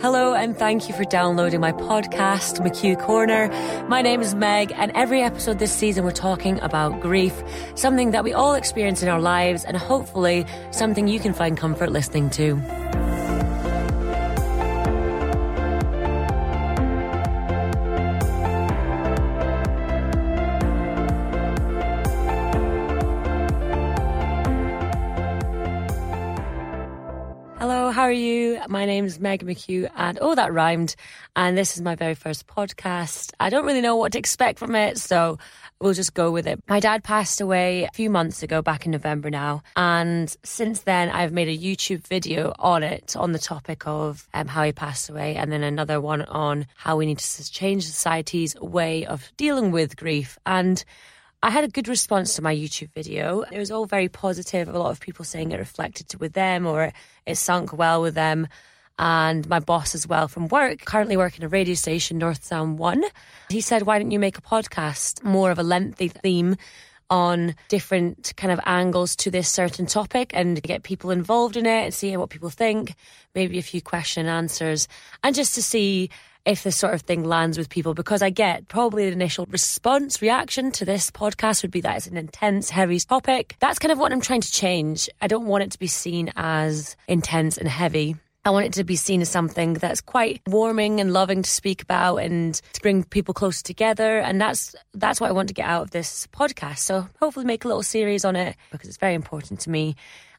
Hello, and thank you for downloading my podcast, McHugh Corner. My name is Meg, and every episode this season, we're talking about grief, something that we all experience in our lives, and hopefully something you can find comfort listening to. My name is Meg McHugh, and oh, that rhymed. And this is my very first podcast. I don't really know what to expect from it, so we'll just go with it. My dad passed away a few months ago, back in November now. And since then, I've made a YouTube video on it, on the topic of um, how he passed away, and then another one on how we need to change society's way of dealing with grief. And I had a good response to my YouTube video. It was all very positive. A lot of people saying it reflected with them or it sunk well with them. And my boss as well from work, currently working a radio station, North Sound One. He said, Why don't you make a podcast, more of a lengthy theme on different kind of angles to this certain topic and get people involved in it and see what people think, maybe a few question and answers, and just to see if this sort of thing lands with people because I get probably the initial response reaction to this podcast would be that it's an intense, heavy topic. That's kind of what I'm trying to change. I don't want it to be seen as intense and heavy. I want it to be seen as something that's quite warming and loving to speak about and to bring people closer together. And that's that's what I want to get out of this podcast. So hopefully make a little series on it because it's very important to me.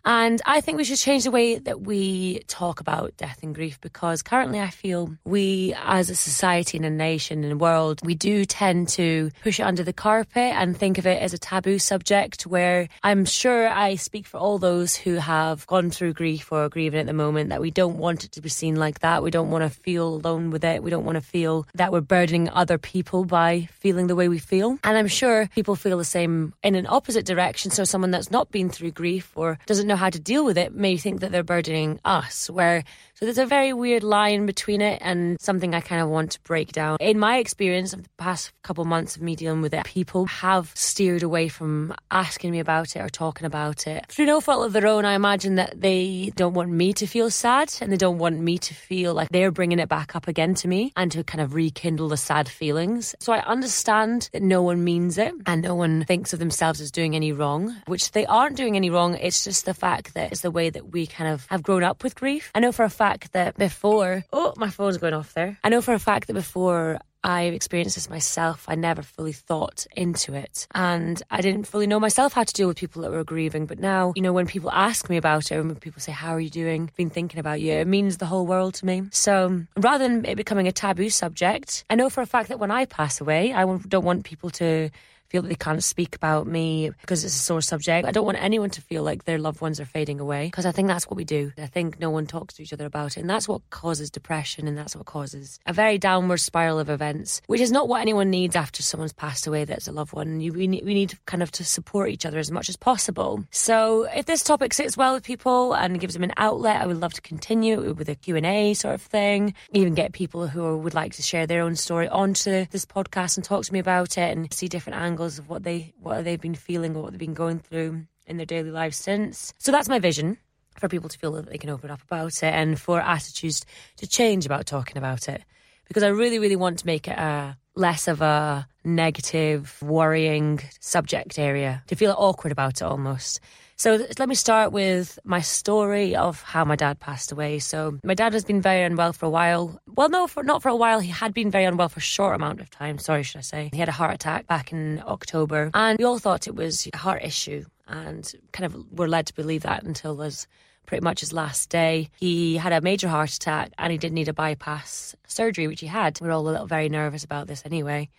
And I think we should change the way that we talk about death and grief because currently I feel we, as a society and a nation and a world, we do tend to push it under the carpet and think of it as a taboo subject where I'm sure I speak for all those who have gone through grief or grieving at the moment that we don't want it to be seen like that. We don't want to feel alone with it. We don't want to feel that we're burdening other people by feeling the way we feel. And I'm sure people feel the same in an opposite direction. So someone that's not been through grief or doesn't know how to deal with it may think that they're burdening us. Where so there's a very weird line between it and something I kind of want to break down. In my experience of the past couple months of me dealing with it, people have steered away from asking me about it or talking about it. Through no fault of their own, I imagine that they don't want me to feel sad and they don't want me to feel like they're bringing it back up again to me and to kind of rekindle the sad feelings. So I understand that no one means it and no one thinks of themselves as doing any wrong, which they aren't doing any wrong. It's just the fact that it's the way that we kind of have grown up with grief. I know for a fact fact that before, oh, my phone's going off there. I know for a fact that before I experienced this myself. I never fully thought into it. And I didn't fully know myself how to deal with people that were grieving. But now, you know, when people ask me about it, when people say, How are you doing? I've been thinking about you, it means the whole world to me. So rather than it becoming a taboo subject, I know for a fact that when I pass away, I don't want people to feel that they can't speak about me because it's a sore subject. I don't want anyone to feel like their loved ones are fading away because I think that's what we do. I think no one talks to each other about it, and that's what causes depression and that's what causes a very downward spiral of events, which is not what anyone needs after someone's passed away that's a loved one. You, we, need, we need kind of to support each other as much as possible. So if this topic sits well with people and gives them an outlet, I would love to continue with a Q&A sort of thing, even get people who would like to share their own story onto this podcast and talk to me about it and see different angles angles of what they what they've been feeling or what they've been going through in their daily lives since. So that's my vision for people to feel that they can open up about it and for attitudes to change about talking about it. Because I really, really want to make it a less of a negative, worrying subject area, to feel awkward about it almost. So let me start with my story of how my dad passed away. So my dad has been very unwell for a while. Well, no, for not for a while. He had been very unwell for a short amount of time. Sorry, should I say? He had a heart attack back in October, and we all thought it was a heart issue, and kind of were led to believe that until was pretty much his last day. He had a major heart attack and he did need a bypass surgery, which he had. We are all a little very nervous about this anyway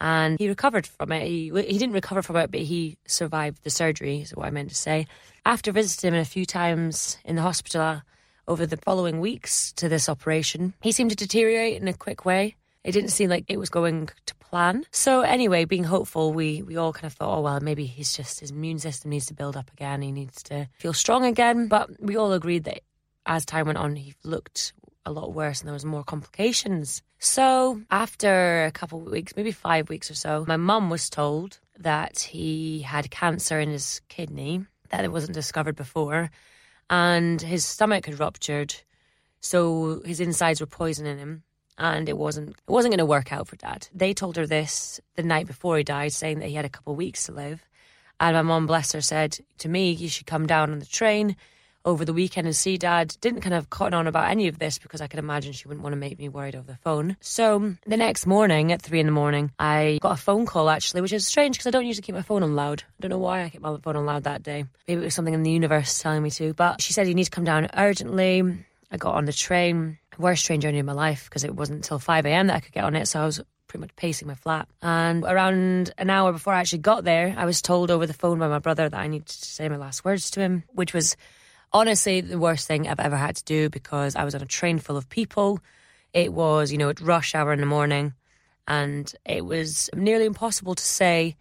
and he recovered from it. He, he didn't recover from it, but he survived the surgery, is what I meant to say. After visiting him a few times in the hospital uh, over the following weeks to this operation, he seemed to deteriorate in a quick way. It didn't seem like it was going to plan. So anyway, being hopeful, we we all kind of thought, oh well, maybe he's just his immune system needs to build up again. He needs to feel strong again. But we all agreed that as time went on, he looked a lot worse and there was more complications. So after a couple of weeks, maybe five weeks or so, my mum was told that he had cancer in his kidney that it wasn't discovered before and his stomach had ruptured So his insides were poisoning him and it wasn't it wasn't going to work out for dad. They told her this the night before he died saying that he had a couple of weeks to live. And my mom bless her said to me you should come down on the train over the weekend and see dad. Didn't kind of cotton on about any of this because I could imagine she wouldn't want to make me worried over the phone. So the next morning at three in the morning, I got a phone call actually, which is strange because I don't usually keep my phone on loud. I don't know why I kept my phone on loud that day. Maybe it was something in the universe telling me to. But she said you need to come down urgently. I got on the train, worst train journey of my life because it wasn't until 5 a.m. that I could get on it. So I was pretty much pacing my flat. And around an hour before I actually got there, I was told over the phone by my brother that I needed to say my last words to him, which was honestly the worst thing I've ever had to do because I was on a train full of people. It was, you know, at rush hour in the morning, and it was nearly impossible to say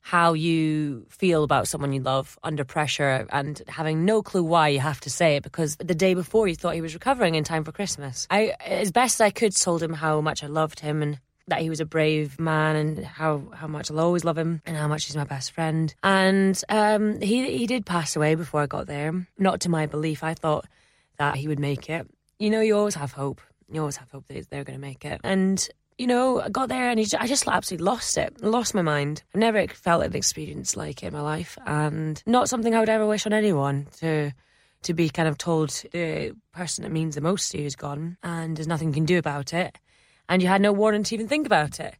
how you feel about someone you love under pressure and having no clue why you have to say it because the day before you thought he was recovering in time for Christmas. I, as best as I could, told him how much I loved him and that he was a brave man and how, how much I'll always love him and how much he's my best friend. And um, he he did pass away before I got there. Not to my belief. I thought that he would make it. You know, you always have hope. You always have hope that they're going to make it. And you know, I got there and he, I just absolutely lost it, lost my mind. I've never felt an experience like it in my life, and not something I would ever wish on anyone to to be kind of told the person that means the most to you is gone and there's nothing you can do about it and you had no warning to even think about it.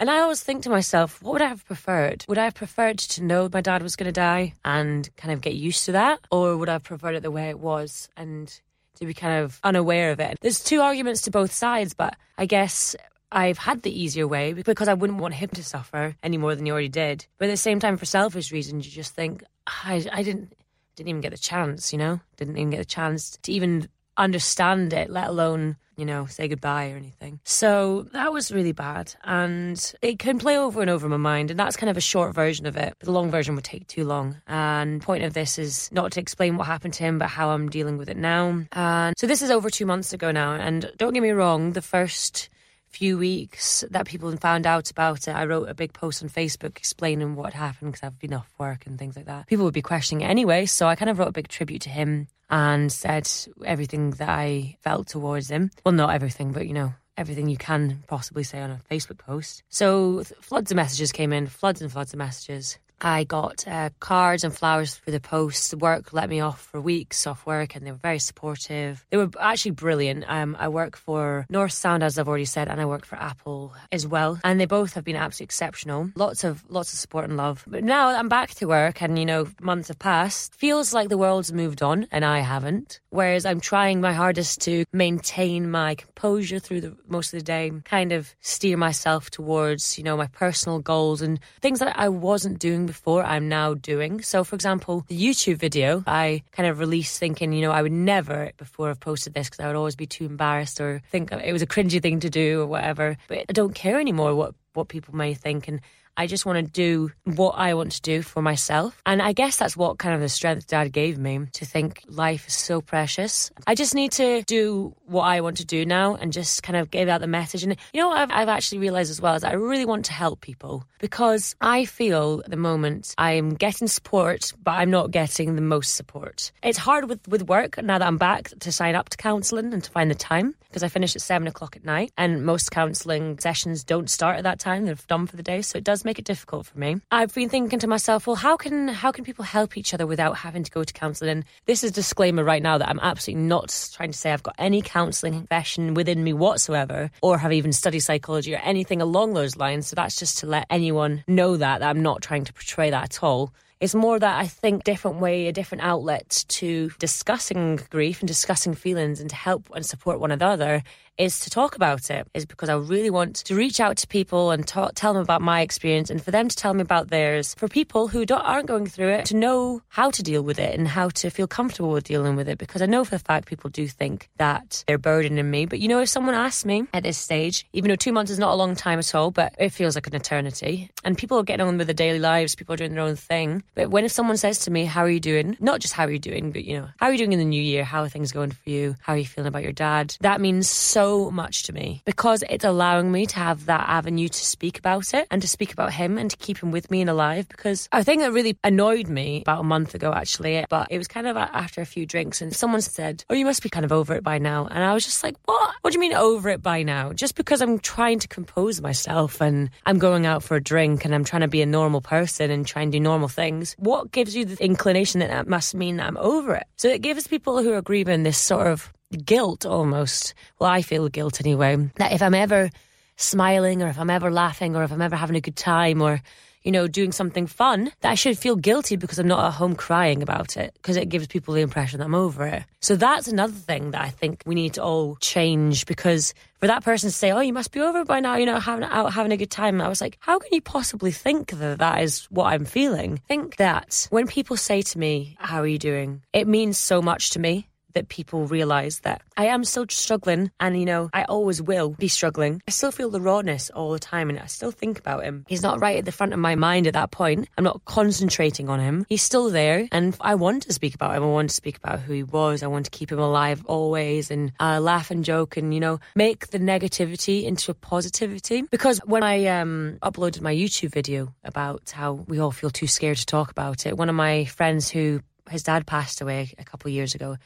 And I always think to myself, what would I have preferred? Would I have preferred to know my dad was going to die and kind of get used to that? Or would I have preferred it the way it was and to be kind of unaware of it? There's two arguments to both sides, but I guess I've had the easier way because I wouldn't want him to suffer any more than he already did. But at the same time, for selfish reasons, you just think, ah, I, I didn't didn't even get the chance, you know? Didn't even get the chance to even understand it, let alone you know, say goodbye or anything. So that was really bad. And it can play over and over in my mind. And that's kind of a short version of it. The long version would take too long. And point of this is not to explain what happened to him, but how I'm dealing with it now. And so this is over two months ago now. And don't get me wrong, the first few weeks that people found out about it, I wrote a big post on Facebook explaining what happened because I've been off work and things like that. People would be questioning it anyway, so I kind of wrote a big tribute to him and said everything that I felt towards him. Well, not everything, but you know, everything you can possibly say on a Facebook post. So floods of messages came in, floods and floods of messages. I got uh, cards and flowers for the post. Work let me off for weeks off work, and they were very supportive. They were actually brilliant. Um, I work for North Sound, as I've already said, and I work for Apple as well, and they both have been absolutely exceptional. Lots of lots of support and love. But now I'm back to work, and you know months have passed. Feels like the world's moved on, and I haven't. Whereas I'm trying my hardest to maintain my composure through the most of the day, kind of steer myself towards you know my personal goals and things that I wasn't doing before I'm now doing. So, for example, the YouTube video I kind of released thinking, you know, I would never before have posted this because I would always be too embarrassed or think it was a cringy thing to do or whatever. But I don't care anymore what what people may think and I just want to do what I want to do for myself. And I guess that's what kind of the strength dad gave me to think life is so precious. I just need to do what I want to do now and just kind of give out the message. And you know what I've, I've actually realized as well is I really want to help people because I feel at the moment I'm getting support, but I'm not getting the most support. It's hard with, with work now that I'm back to sign up to counselling and to find the time because I finish at seven o'clock at night and most counselling sessions don't start at that time. They're done for the day. So it does make it difficult for me. I've been thinking to myself, well, how can how can people help each other without having to go to counselling? And this is a disclaimer right now that I'm absolutely not trying to say I've got any counselling confession within me whatsoever, or have even studied psychology or anything along those lines. So that's just to let anyone know that, that I'm not trying to portray that at all. It's more that I think different way, a different outlet to discussing grief and discussing feelings and to help and support one another is to talk about it, is because I really want to reach out to people and talk, tell them about my experience and for them to tell me about theirs. For people who aren't going through it, to know how to deal with it and how to feel comfortable with dealing with it. Because I know for the fact people do think that they're burdening me. But you know, if someone asks me at this stage, even though two months is not a long time at all, but it feels like an eternity, and people are getting on with their daily lives, people are doing their own thing. But when if someone says to me, How are you doing? Not just how are you doing, but you know, how are you doing in the new year? How are things going for you? How are you feeling about your dad? That means so so much to me because it's allowing me to have that avenue to speak about it and to speak about him and to keep him with me and alive. Because I think that really annoyed me about a month ago, actually, but it was kind of after a few drinks and someone said, Oh, you must be kind of over it by now. And I was just like, What? What do you mean over it by now? Just because I'm trying to compose myself and I'm going out for a drink and I'm trying to be a normal person and try and do normal things, what gives you the inclination that that must mean that I'm over it? So it gives people who are grieving this sort of guilt almost. Well, I feel guilt anyway, that if I'm ever smiling or if I'm ever laughing or if I'm ever having a good time or you know, doing something fun, that I should feel guilty because I'm not at home crying about it because it gives people the impression that I'm over it. So that's another thing that I think we need to all change because for that person to say, "Oh, you must be over by now," you know, having out having a good time, I was like, "How can you possibly think that that is what I'm feeling?" Think that when people say to me, "How are you doing?" it means so much to me that people realize that I am still struggling and, you know, I always will be struggling. I still feel the rawness all the time and I still think about him. He's not right at the front of my mind at that point. I'm not concentrating on him. He's still there and I want to speak about him. I want to speak about who he was. I want to keep him alive always and uh, laugh and joke and, you know, make the negativity into a positivity. Because when I um, uploaded my YouTube video about how we all feel too scared to talk about it, one of my friends who his dad passed away a couple of years ago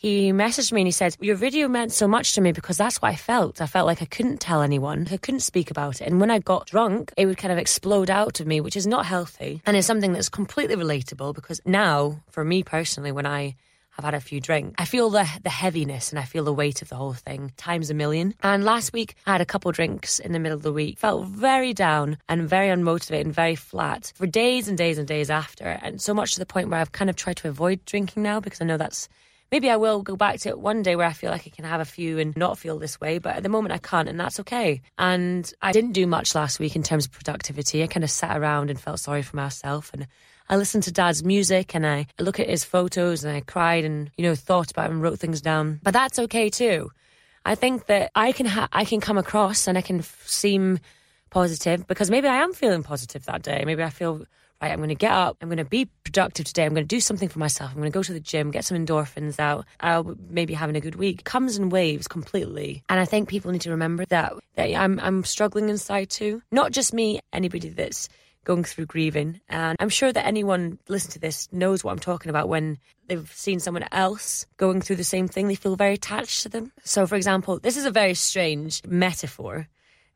he messaged me and he said, Your video meant so much to me because that's what I felt. I felt like I couldn't tell anyone, I couldn't speak about it. And when I got drunk, it would kind of explode out of me, which is not healthy. And it's something that's completely relatable because now, for me personally, when I have had a few drinks. I feel the the heaviness and I feel the weight of the whole thing times a million. And last week I had a couple drinks in the middle of the week. Felt very down and very unmotivated and very flat for days and days and days after. And so much to the point where I've kind of tried to avoid drinking now because I know that's maybe I will go back to it one day where I feel like I can have a few and not feel this way, but at the moment I can't, and that's okay. And I didn't do much last week in terms of productivity. I kind of sat around and felt sorry for myself and I listened to dad's music and I look at his photos and I cried and, you know, thought about and wrote things down. But that's okay too. I think that I can ha- I can come across and I can f- seem positive because maybe I am feeling positive that day. Maybe I feel right, I'm going to get up, I'm going to be productive today, I'm going to do something for myself, I'm going to go to the gym, get some endorphins out, I'll maybe having a good week. Comes in waves completely. And I think people need to remember that, that I'm, I'm struggling inside too. Not just me, anybody that's going through grieving. And I'm sure that anyone listening to this knows what I'm talking about when they've seen someone else going through the same thing. They feel very attached to them. So, for example, this is a very strange metaphor.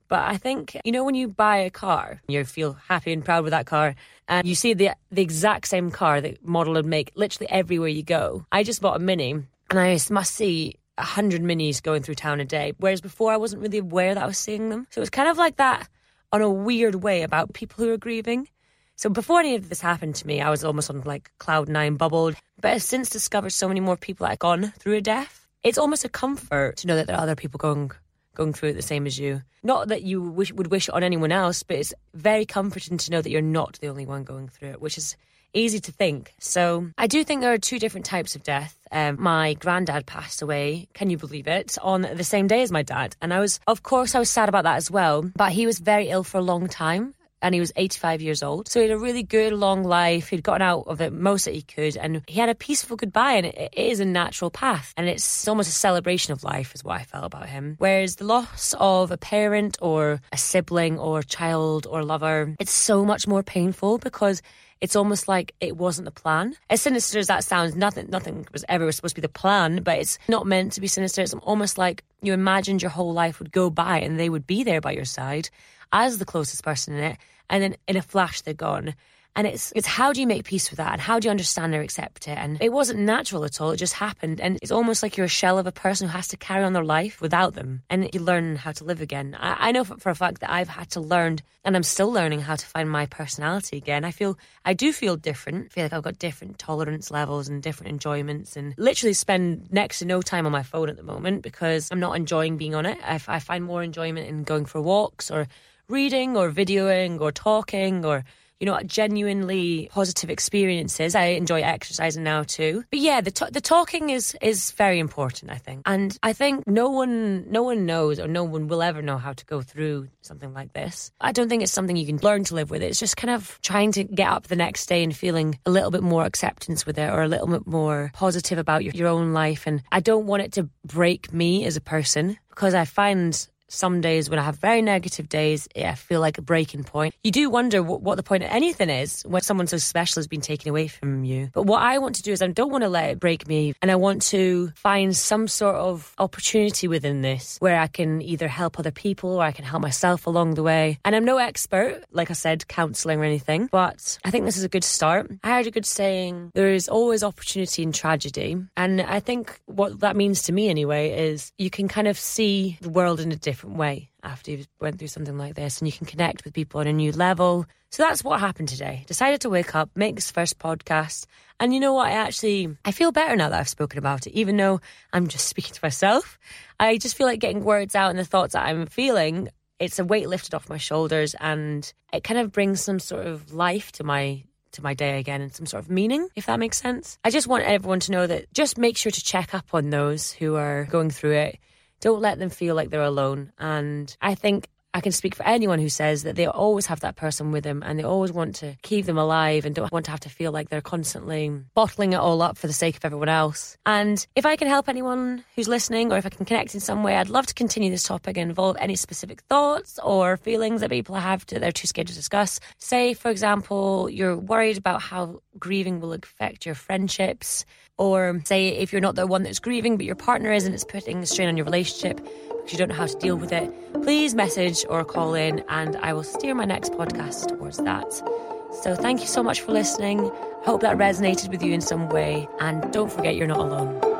But I think, you know, when you buy a car, you feel happy and proud with that car, and you see the the exact same car, the model and make, literally everywhere you go. I just bought a Mini, and I must see a hundred Minis going through town a day, whereas before I wasn't really aware that I was seeing them. So it was kind of like that on a weird way about people who are grieving. So before any of this happened to me, I was almost on like cloud nine, bubbled. But I've since discovered so many more people that have gone through a death. It's almost a comfort to know that there are other people going going through it the same as you. Not that you wish, would wish it on anyone else, but it's very comforting to know that you're not the only one going through it, which is easy to think. So I do think there are two different types of death. Um, my granddad passed away, can you believe it, on the same day as my dad. And I was, of course, I was sad about that as well. But he was very ill for a long time and he was 85 years old. So he had a really good long life. He'd gotten out of it most that he could, and he had a peaceful goodbye. And it, is a natural path, and it's almost a celebration of life, is what I felt about him. Whereas the loss of a parent or a sibling or child or lover, it's so much more painful because it's almost like it wasn't the plan. As sinister as that sounds, nothing nothing was ever supposed to be the plan, but it's not meant to be sinister. It's almost like you imagined your whole life would go by and they would be there by your side as the closest person in it and then in a flash they're gone. And it's it's how do you make peace with that and how do you understand or accept it? And it wasn't natural at all. It just happened. And it's almost like you're a shell of a person who has to carry on their life without them. And you learn how to live again. I, I know for, a fact that I've had to learn and I'm still learning how to find my personality again. I feel I do feel different. I feel like I've got different tolerance levels and different enjoyments and literally spend next to no time on my phone at the moment because I'm not enjoying being on it. I, I find more enjoyment in going for walks or reading or videoing or talking or you know, genuinely positive experiences. I enjoy exercising now too. But yeah, the t- the talking is is very important, I think. And I think no one no one knows or no one will ever know how to go through something like this. I don't think it's something you can learn to live with. It's just kind of trying to get up the next day and feeling a little bit more acceptance with it or a little bit more positive about your, your own life. And I don't want it to break me as a person because I find some days when I have very negative days, I feel like a breaking point. You do wonder what, what, the point of anything is when someone so special has been taken away from you. But what I want to do is I don't want to let it break me and I want to find some sort of opportunity within this where I can either help other people or I can help myself along the way. And I'm no expert, like I said, counseling or anything, but I think this is a good start. I heard a good saying, there is always opportunity in tragedy. And I think what that means to me anyway is you can kind of see the world in a different different way after you've went through something like this and you can connect with people on a new level. So that's what happened today. Decided to wake up, make this first podcast. And you know what? I actually I feel better now that I've spoken about it, even though I'm just speaking to myself. I just feel like getting words out and the thoughts that I'm feeling, it's a weight lifted off my shoulders and it kind of brings some sort of life to my to my day again and some sort of meaning, if that makes sense. I just want everyone to know that just make sure to check up on those who are going through it don't let them feel like they're alone. And I think I can speak for anyone who says that they always have that person with them and they always want to keep them alive and don't want to have to feel like they're constantly bottling it all up for the sake of everyone else. And if I can help anyone who's listening or if I can connect in some way, I'd love to continue this topic and involve any specific thoughts or feelings that people have that they're too scared to discuss. Say, for example, you're worried about how grieving will affect your friendships or say if you're not the one that's grieving but your partner is and it's putting a strain on your relationship because you don't know how to deal with it, please message or call in and I will steer my next podcast towards that. So thank you so much for listening. I hope that resonated with you in some way and don't forget you're not alone.